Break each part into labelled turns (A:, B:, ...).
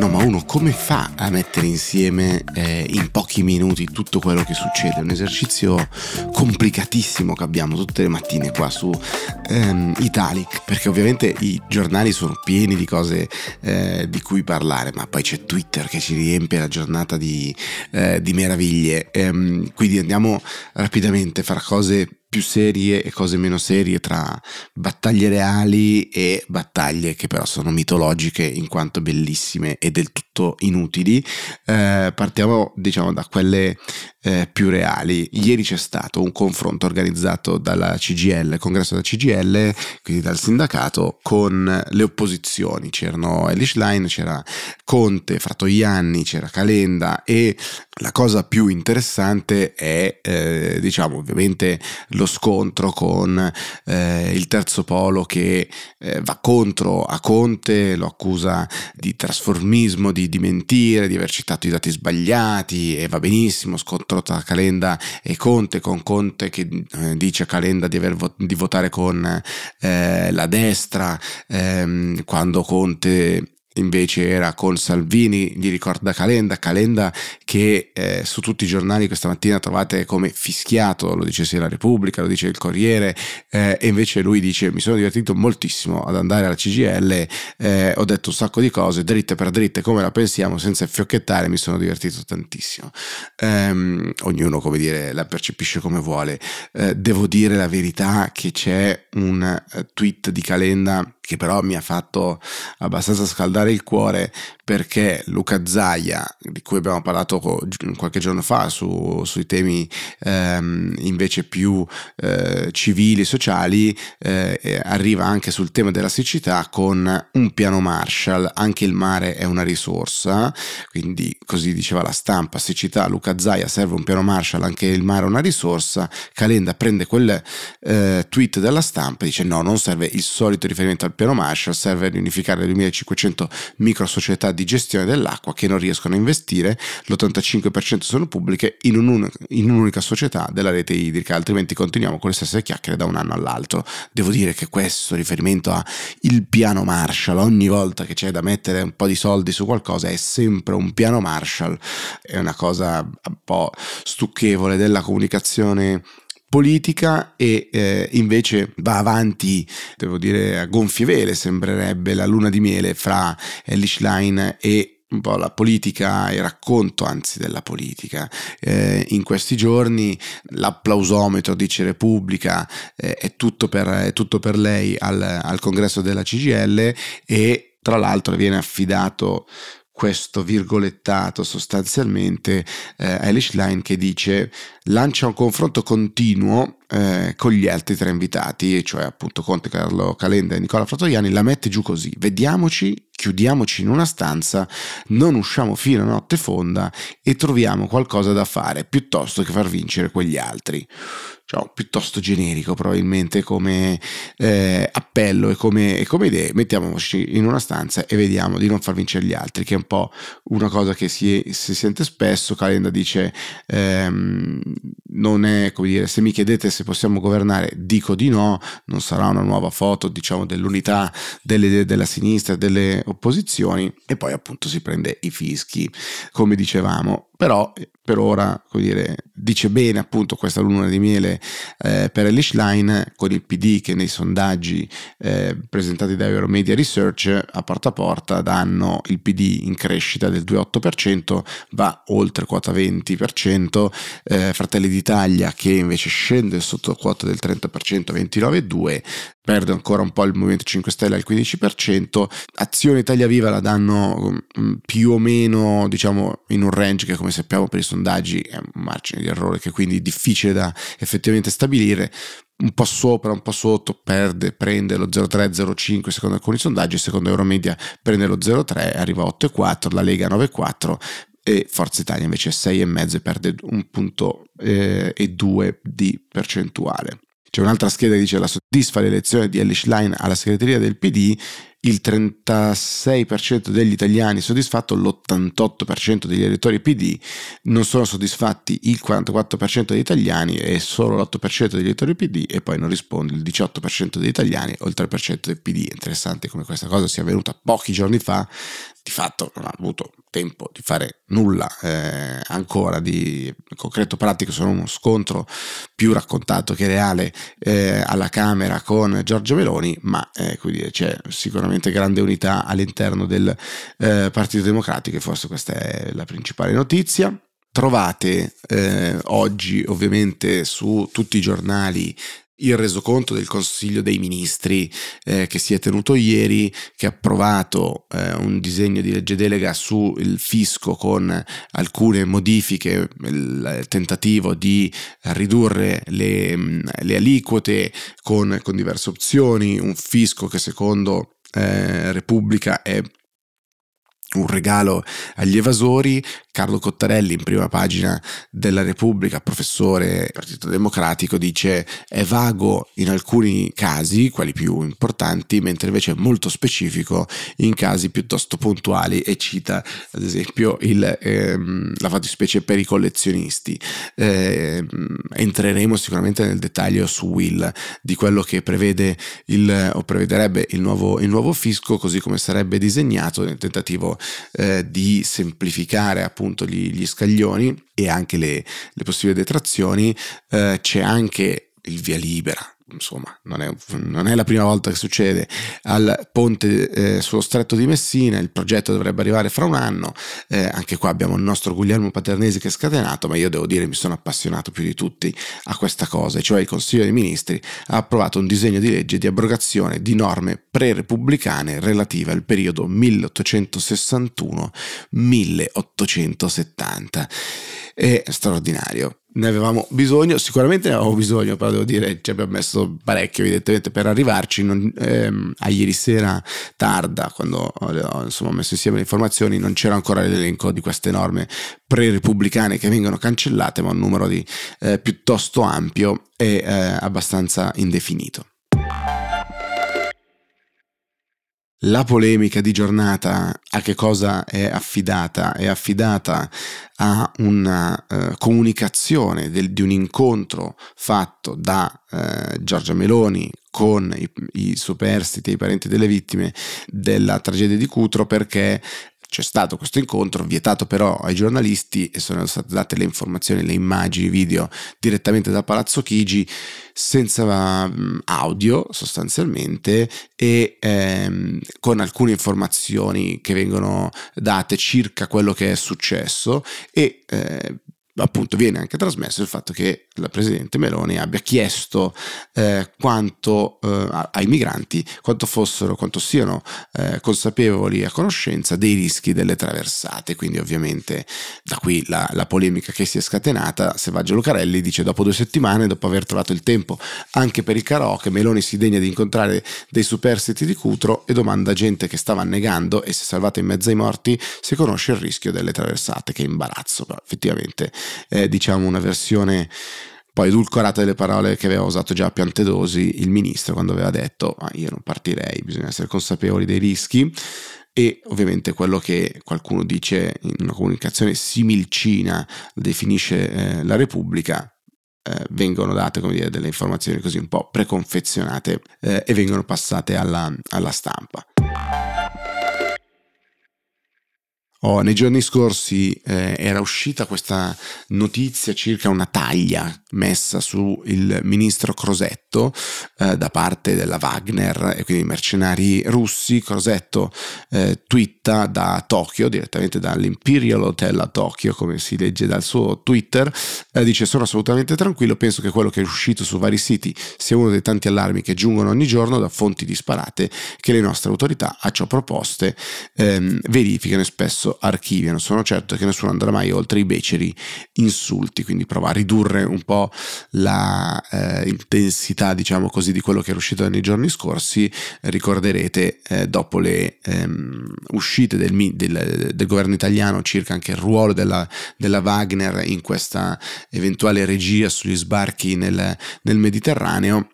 A: No, ma uno come fa a mettere insieme eh, in pochi minuti tutto quello che succede? È un esercizio complicatissimo che abbiamo tutte le mattine qua su ehm, Italic, perché ovviamente i giornali sono pieni di cose eh, di cui parlare, ma poi c'è Twitter che ci riempie la giornata di, eh, di meraviglie. Ehm, quindi andiamo rapidamente fra cose più serie e cose meno serie, tra battaglie reali e battaglie che però sono mitologiche in quanto bellissime e del tutto inutili. Eh, partiamo diciamo da quelle eh, più reali. Ieri c'è stato un confronto organizzato dalla CGL, congresso della CGL, quindi dal sindacato, con le opposizioni. C'erano Elish Line, c'era Conte, Fratoianni, c'era Calenda e la cosa più interessante è, eh, diciamo, ovviamente lo scontro con eh, il terzo polo che eh, va contro a Conte, lo accusa di trasformismo, di, di mentire, di aver citato i dati sbagliati e va benissimo, scontro tra Calenda e Conte, con Conte che eh, dice a Calenda di, aver, di votare con eh, la destra, ehm, quando Conte invece era con Salvini, gli ricorda Calenda, Calenda che eh, su tutti i giornali questa mattina trovate come fischiato, lo dice sia la Repubblica, lo dice il Corriere, eh, e invece lui dice mi sono divertito moltissimo ad andare alla CGL, eh, ho detto un sacco di cose, dritte per dritte come la pensiamo, senza fiocchettare, mi sono divertito tantissimo. Ehm, ognuno come dire la percepisce come vuole, eh, devo dire la verità che c'è un eh, tweet di Calenda che però mi ha fatto abbastanza scaldare il cuore perché Luca Zaia, di cui abbiamo parlato qualche giorno fa su, sui temi ehm, invece più eh, civili e sociali, eh, arriva anche sul tema della siccità con un piano Marshall, anche il mare è una risorsa, quindi così diceva la stampa, siccità, Luca Zaia serve un piano Marshall, anche il mare è una risorsa, Calenda prende quel eh, tweet della stampa e dice no, non serve il solito riferimento al piano Marshall serve ad unificare le 2500 micro società di gestione dell'acqua che non riescono a investire, l'85% sono pubbliche in, un, in un'unica società della rete idrica, altrimenti continuiamo con le stesse chiacchiere da un anno all'altro. Devo dire che questo riferimento a il piano Marshall, ogni volta che c'è da mettere un po' di soldi su qualcosa è sempre un piano Marshall, è una cosa un po' stucchevole della comunicazione politica e eh, invece va avanti, devo dire, a gonfie vele, sembrerebbe la luna di miele fra Elish Line e un po' la politica, il racconto anzi della politica. Eh, in questi giorni l'applausometro, dice Repubblica, eh, è, tutto per, è, tutto per, lei al, al congresso della CGL e tra l'altro viene affidato questo virgolettato sostanzialmente eh, Elish Line che dice lancia un confronto continuo eh, con gli altri tre invitati, cioè appunto Conte, Carlo Calenda e Nicola Fratoiani, la mette giù così, vediamoci, chiudiamoci in una stanza, non usciamo fino a notte fonda e troviamo qualcosa da fare piuttosto che far vincere quegli altri. Cioè, piuttosto generico probabilmente come eh, appello e come, e come, idee, mettiamoci in una stanza e vediamo di non far vincere gli altri, che è un po' una cosa che si, si sente spesso, Calenda dice ehm, non è come dire, se mi chiedete se possiamo governare dico di no, non sarà una nuova foto diciamo dell'unità delle della sinistra delle opposizioni e poi appunto si prende i fischi. Come dicevamo però per ora dire, dice bene appunto questa luna di miele eh, per Elish Line con il PD che nei sondaggi eh, presentati da Euromedia Research a porta a porta danno il PD in crescita del 2,8% va oltre quota 20% eh, Fratelli d'Italia che invece scende sotto quota del 30% 29,2% perde ancora un po' il Movimento 5 Stelle al 15%, Azione Italia Viva la danno mm, più o meno diciamo in un range che come sappiamo per i sondaggi è un margine di errore che quindi è difficile da effettivamente stabilire, un po' sopra, un po' sotto, perde, prende lo 0,3-0,5 secondo alcuni sondaggi, secondo Euromedia prende lo 0,3, arriva a 8,4, la Lega 9,4 e Forza Italia invece 6,5 e perde un punto eh, e 2 di percentuale. C'è un'altra scheda che dice la soddisfa l'elezione di Elish Line alla segreteria del PD il 36% degli italiani soddisfatto, l'88% degli elettori PD non sono soddisfatti il 44% degli italiani e solo l'8% degli elettori PD e poi non risponde il 18% degli italiani o il 3% del PD. È interessante come questa cosa sia avvenuta pochi giorni fa di fatto non ha avuto tempo di fare nulla eh, ancora di concreto pratico, sono uno scontro più raccontato che reale eh, alla Camera con Giorgio Meloni, ma eh, quindi c'è sicuramente grande unità all'interno del eh, Partito Democratico e forse questa è la principale notizia. Trovate eh, oggi ovviamente su tutti i giornali il resoconto del Consiglio dei Ministri eh, che si è tenuto ieri, che ha approvato eh, un disegno di legge delega sul fisco con alcune modifiche, il tentativo di ridurre le, mm, le aliquote con, con, diverse opzioni, un fisco che secondo eh, Repubblica è un regalo agli evasori, Carlo Cottarelli in prima pagina della Repubblica, professore Partito Democratico, dice è vago in alcuni casi, quelli più importanti, mentre invece è molto specifico in casi piuttosto puntuali e cita ad esempio il, ehm, la fattispecie per i collezionisti. Eh, entreremo sicuramente nel dettaglio su Will di quello che prevede il, o prevederebbe il nuovo, il nuovo fisco, così come sarebbe disegnato nel tentativo eh, di semplificare appunto gli, gli scaglioni e anche le, le possibili detrazioni, eh, c'è anche il via libera insomma, non è, non è, la prima volta che succede, al ponte eh, sullo stretto di Messina, il progetto dovrebbe arrivare fra un anno, eh, anche qua abbiamo il nostro Guglielmo Paternesi che è scatenato, ma io devo dire mi sono appassionato più di tutti a questa cosa, cioè il Consiglio dei Ministri ha approvato un disegno di legge di abrogazione di norme pre-repubblicane relative al periodo 1861-1870. È straordinario ne avevamo bisogno, sicuramente ne avevamo bisogno, però devo dire ci abbiamo messo parecchio evidentemente per arrivarci. Non, ehm, a ieri sera tarda, quando ho insomma, messo insieme le informazioni, non c'era ancora l'elenco di queste norme pre-repubblicane che vengono cancellate, ma un numero di, eh, piuttosto ampio e eh, abbastanza indefinito. La polemica di giornata a che cosa è affidata? È affidata a una uh, comunicazione del, di un incontro fatto da uh, Giorgia Meloni con i, i superstiti e i parenti delle vittime della tragedia di Cutro perché c'è stato questo incontro, vietato però ai giornalisti e sono state date le informazioni, le immagini, video direttamente da Palazzo Chigi senza um, audio sostanzialmente e ehm, con alcune informazioni che vengono date circa quello che è successo e eh, appunto viene anche trasmesso il fatto che la Presidente Meloni abbia chiesto eh, quanto eh, ai migranti quanto fossero, quanto siano eh, consapevoli a conoscenza dei rischi delle traversate. Quindi ovviamente da qui la, la polemica che si è scatenata, Selvaggio Lucarelli dice dopo due settimane, dopo aver trovato il tempo anche per i karaoke, Meloni si degna di incontrare dei superstiti di Cutro e domanda a gente che stava annegando e si è salvata in mezzo ai morti se conosce il rischio delle traversate, che imbarazzo, però effettivamente è diciamo una versione poi edulcorata delle parole che aveva usato già a Piantedosi il ministro quando aveva detto ah, io non partirei, bisogna essere consapevoli dei rischi e ovviamente quello che qualcuno dice in una comunicazione similcina definisce eh, la Repubblica eh, vengono date come dire, delle informazioni così un po' preconfezionate eh, e vengono passate alla, alla stampa. Oh, nei giorni scorsi eh, era uscita questa notizia circa una taglia messa sul ministro Crosetto eh, da parte della Wagner e quindi mercenari russi. Crosetto eh, twitta da Tokyo, direttamente dall'Imperial Hotel a Tokyo, come si legge dal suo Twitter, eh, dice sono assolutamente tranquillo, penso che quello che è uscito su vari siti sia uno dei tanti allarmi che giungono ogni giorno da fonti disparate che le nostre autorità a ciò proposte ehm, verificano spesso archiviano. Sono certo che nessuno andrà mai oltre i beceri insulti, quindi prova a ridurre un po' la eh, diciamo così, di quello che era uscito nei giorni scorsi. Ricorderete eh, dopo le ehm, uscite del, del, del, governo italiano circa anche il ruolo della, della, Wagner in questa eventuale regia sugli sbarchi nel, nel Mediterraneo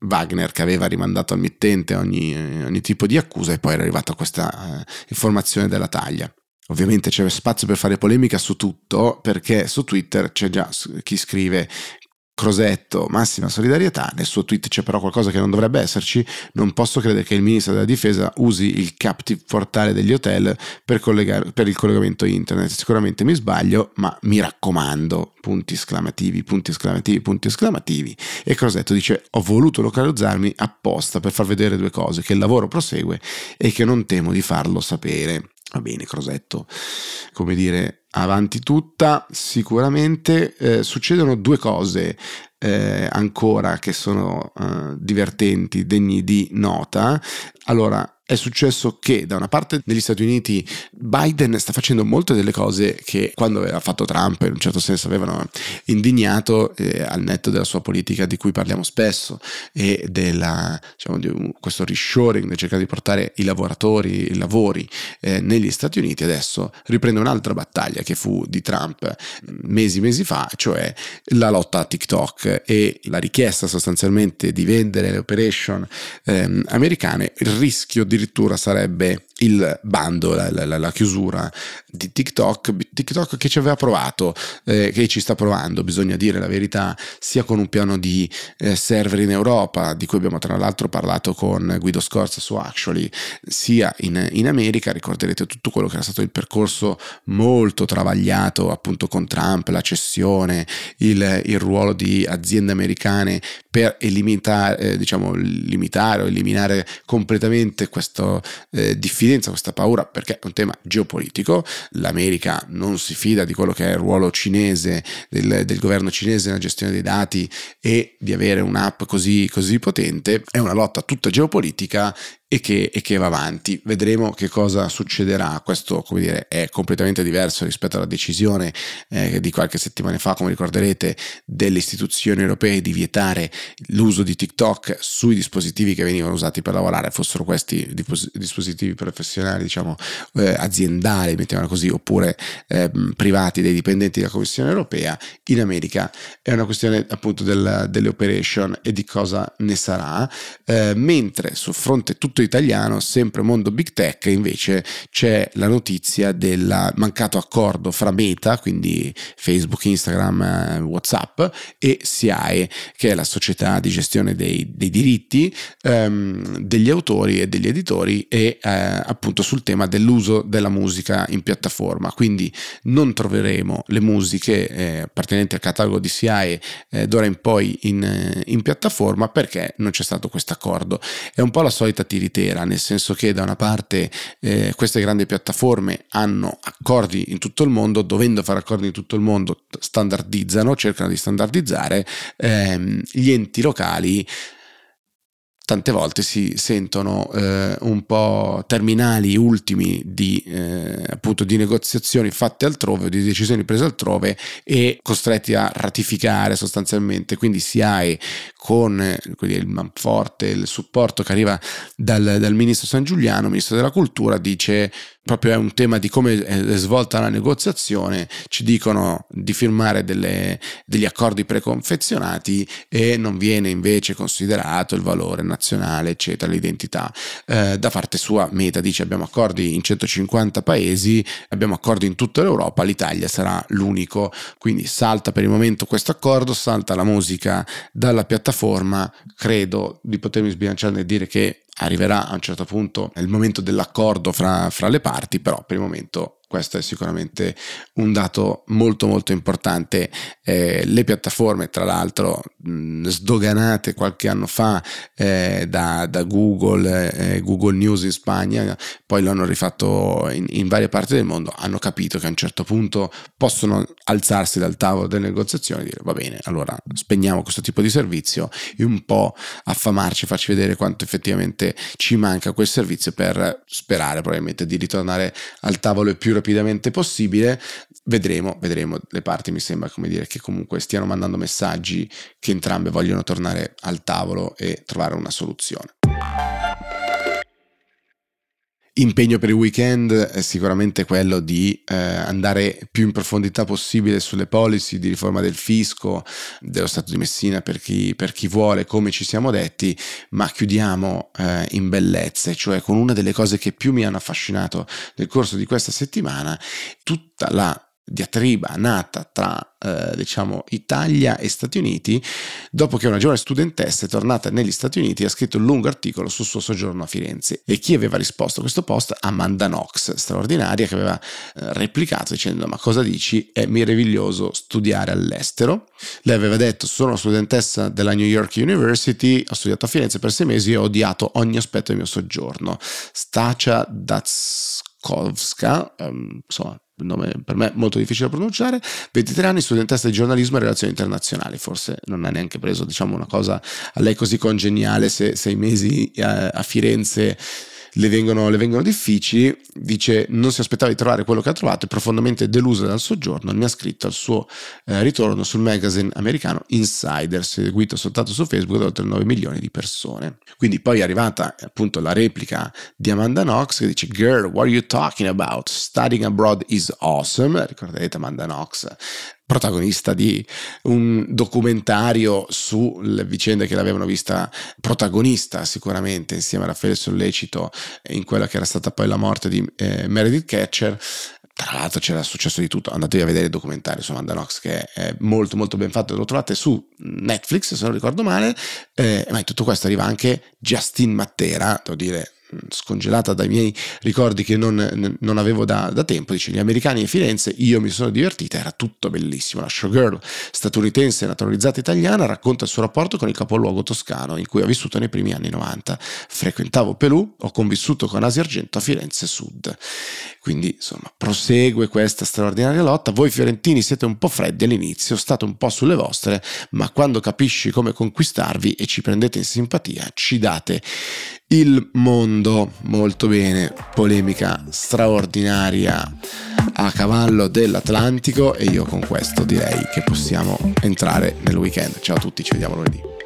A: Wagner che aveva rimandato al mittente ogni, ogni tipo di accusa e poi era arrivata questa uh, informazione della taglia. Ovviamente c'è spazio per fare polemica su tutto perché su Twitter c'è già chi scrive Crosetto, massima solidarietà, nel suo tweet c'è però qualcosa che non dovrebbe esserci, non posso credere che il ministro della difesa usi il captive portale degli hotel per, per, il collegamento internet, sicuramente mi sbaglio, ma mi raccomando, punti esclamativi, punti esclamativi, punti esclamativi. E Crosetto dice ho voluto localizzarmi apposta per far vedere due cose, che il lavoro prosegue e che non temo di farlo sapere. Va bene, Crosetto, come dire, avanti tutta, sicuramente eh, succedono due cose eh, ancora che sono eh, divertenti, degni di nota. Allora, è successo che da una parte negli Stati Uniti Biden sta facendo molte delle cose che quando aveva fatto Trump in un certo senso avevano indignato eh, al netto della sua politica di cui parliamo spesso e della, diciamo, di questo reshoring nel cercare di portare i lavoratori, i lavori eh, negli Stati Uniti. Adesso riprende un'altra battaglia che fu di Trump mesi mesi fa cioè la lotta a TikTok e la richiesta sostanzialmente di vendere le operation eh, americane il rischio di addirittura sarebbe il bando, la, la, la, chiusura di TikTok, TikTok che ci aveva provato, eh, che ci sta provando, bisogna dire la verità, sia con un piano di eh, server in Europa, di cui abbiamo tra l'altro parlato con Guido Scorza su Actually, sia in, in America, ricorderete tutto quello che era stato il percorso molto travagliato appunto con Trump, la cessione, il, il ruolo di aziende americane per eliminare, eh, diciamo, limitare o eliminare completamente questo eh, diffidenza, questa paura, perché è un tema geopolitico. L'America non si fida di quello che è il ruolo cinese, del, del governo cinese nella gestione dei dati e di avere un'app così, così potente. È una lotta tutta geopolitica e che, e che, va avanti. Vedremo che cosa succederà. Questo, come dire, è completamente diverso rispetto alla decisione eh, di qualche settimana fa, come ricorderete, delle istituzioni europee di vietare l'uso di TikTok sui dispositivi che venivano usati per lavorare, fossero questi dispositivi professionali, diciamo, eh, aziendali, mettiamola così, oppure eh, privati dei dipendenti della Commissione europea. In America è una questione appunto del, delle operation e di cosa ne sarà, eh, mentre sul fronte tutto tutto italiano, sempre mondo big tech, invece c'è la notizia del mancato accordo fra Meta, quindi Facebook, Instagram, eh, Whatsapp, e SIAE, che è la società di gestione dei, dei diritti ehm, degli autori e degli editori e eh, appunto sul tema dell'uso della musica in piattaforma. Quindi non troveremo le musiche eh, appartenenti al catalogo di SIAE eh, d'ora in poi in, in piattaforma perché non c'è stato questo accordo. È un po' la solita tirità tiritera, nel senso che da una parte eh, queste grandi piattaforme hanno accordi in tutto il mondo, dovendo fare accordi in tutto il mondo, standardizzano, cercano di standardizzare, ehm, gli enti locali tante volte si sentono eh, un po' terminali ultimi di, eh, appunto, di negoziazioni fatte altrove o di decisioni prese altrove e costretti a ratificare sostanzialmente. Quindi si ha con eh, il manforte, il supporto che arriva dal, dal ministro San Giuliano, ministro della cultura, dice proprio è un tema di come è svolta la negoziazione, ci dicono di firmare delle, degli accordi preconfezionati e non viene invece considerato il valore nazionale, eccetera, l'identità. Eh, da parte sua Meta dice abbiamo accordi in 150 paesi, abbiamo accordi in tutta l'Europa, l'Italia sarà l'unico, quindi salta per il momento questo accordo, salta la musica dalla piattaforma, credo di potermi sbilanciare e dire che arriverà a un certo punto il momento dell'accordo fra, fra le parti, però per il momento questo è sicuramente un dato molto molto importante. Eh, le piattaforme, tra l'altro, mh, sdoganate qualche anno fa eh, da, da, Google, eh, Google News in Spagna, poi l'hanno rifatto in, in, varie parti del mondo, hanno capito che a un certo punto possono alzarsi dal tavolo delle negoziazioni e dire va bene, allora spegniamo questo tipo di servizio e un po' affamarci, farci vedere quanto effettivamente ci manca quel servizio per sperare probabilmente di ritornare al tavolo più rapidamente possibile. Vedremo, vedremo. Le parti mi sembra come dire che comunque stiano mandando messaggi che entrambe vogliono tornare al tavolo e trovare una soluzione. Impegno per il weekend è sicuramente quello di eh, andare più in profondità possibile sulle policy di riforma del fisco, dello Stato di Messina per chi, per chi vuole, come ci siamo detti, ma chiudiamo eh, in bellezza, cioè con una delle cose che più mi hanno affascinato nel corso di questa settimana, tutta la diatriba nata tra eh, diciamo Italia e Stati Uniti dopo che una giovane studentessa è tornata negli Stati Uniti e ha scritto un lungo articolo sul suo soggiorno a Firenze. E chi aveva risposto a questo post? Amanda Knox straordinaria che aveva eh, replicato dicendo ma cosa dici? È meraviglioso studiare all'estero. Lei aveva detto sono studentessa della New York University ho studiato a Firenze per sei mesi e ho odiato ogni aspetto del mio soggiorno. Stacia Datskovska um, insomma nome per me molto difficile da pronunciare, 23 anni, studentessa di giornalismo e relazioni internazionali, forse non ha neanche preso diciamo una cosa a lei così congeniale se sei mesi a, a Firenze le vengono, le vengono, difficili, dice non si aspettava di trovare quello che ha trovato, è profondamente delusa dal soggiorno, mi ha scritto al suo eh, ritorno sul magazine americano Insider, seguito soltanto su Facebook da oltre 9 milioni di persone. Quindi poi è arrivata appunto la replica di Amanda Knox che dice Girl, what are you talking about? Studying abroad is awesome, ricorderete Amanda Knox protagonista di un documentario sulle vicende che l'avevano vista protagonista sicuramente insieme a Raffaele Sollecito in quella che era stata poi la morte di eh, Meredith Catcher tra l'altro c'era successo di tutto, andatevi a vedere il documentario su Amanda Knox che è molto molto ben fatto, lo trovate su Netflix se non ricordo male, eh, ma in tutto questo arriva anche Justin Mattera, devo dire scongelata dai miei ricordi che non, non avevo da, da, tempo, dice gli americani e Firenze, io mi sono divertita, era tutto bellissimo. La showgirl statunitense naturalizzata italiana racconta il suo rapporto con il capoluogo toscano in cui ha vissuto nei primi anni 90. Frequentavo Pelù, ho convissuto con Asia Argento a Firenze Sud. Quindi insomma prosegue questa straordinaria lotta. Voi fiorentini siete un po' freddi all'inizio, state un po' sulle vostre, ma quando capisci come conquistarvi e ci prendete in simpatia, ci date il mondo, molto bene, polemica straordinaria a cavallo dell'Atlantico e io con questo direi che possiamo entrare nel weekend. Ciao a tutti, ci vediamo lunedì.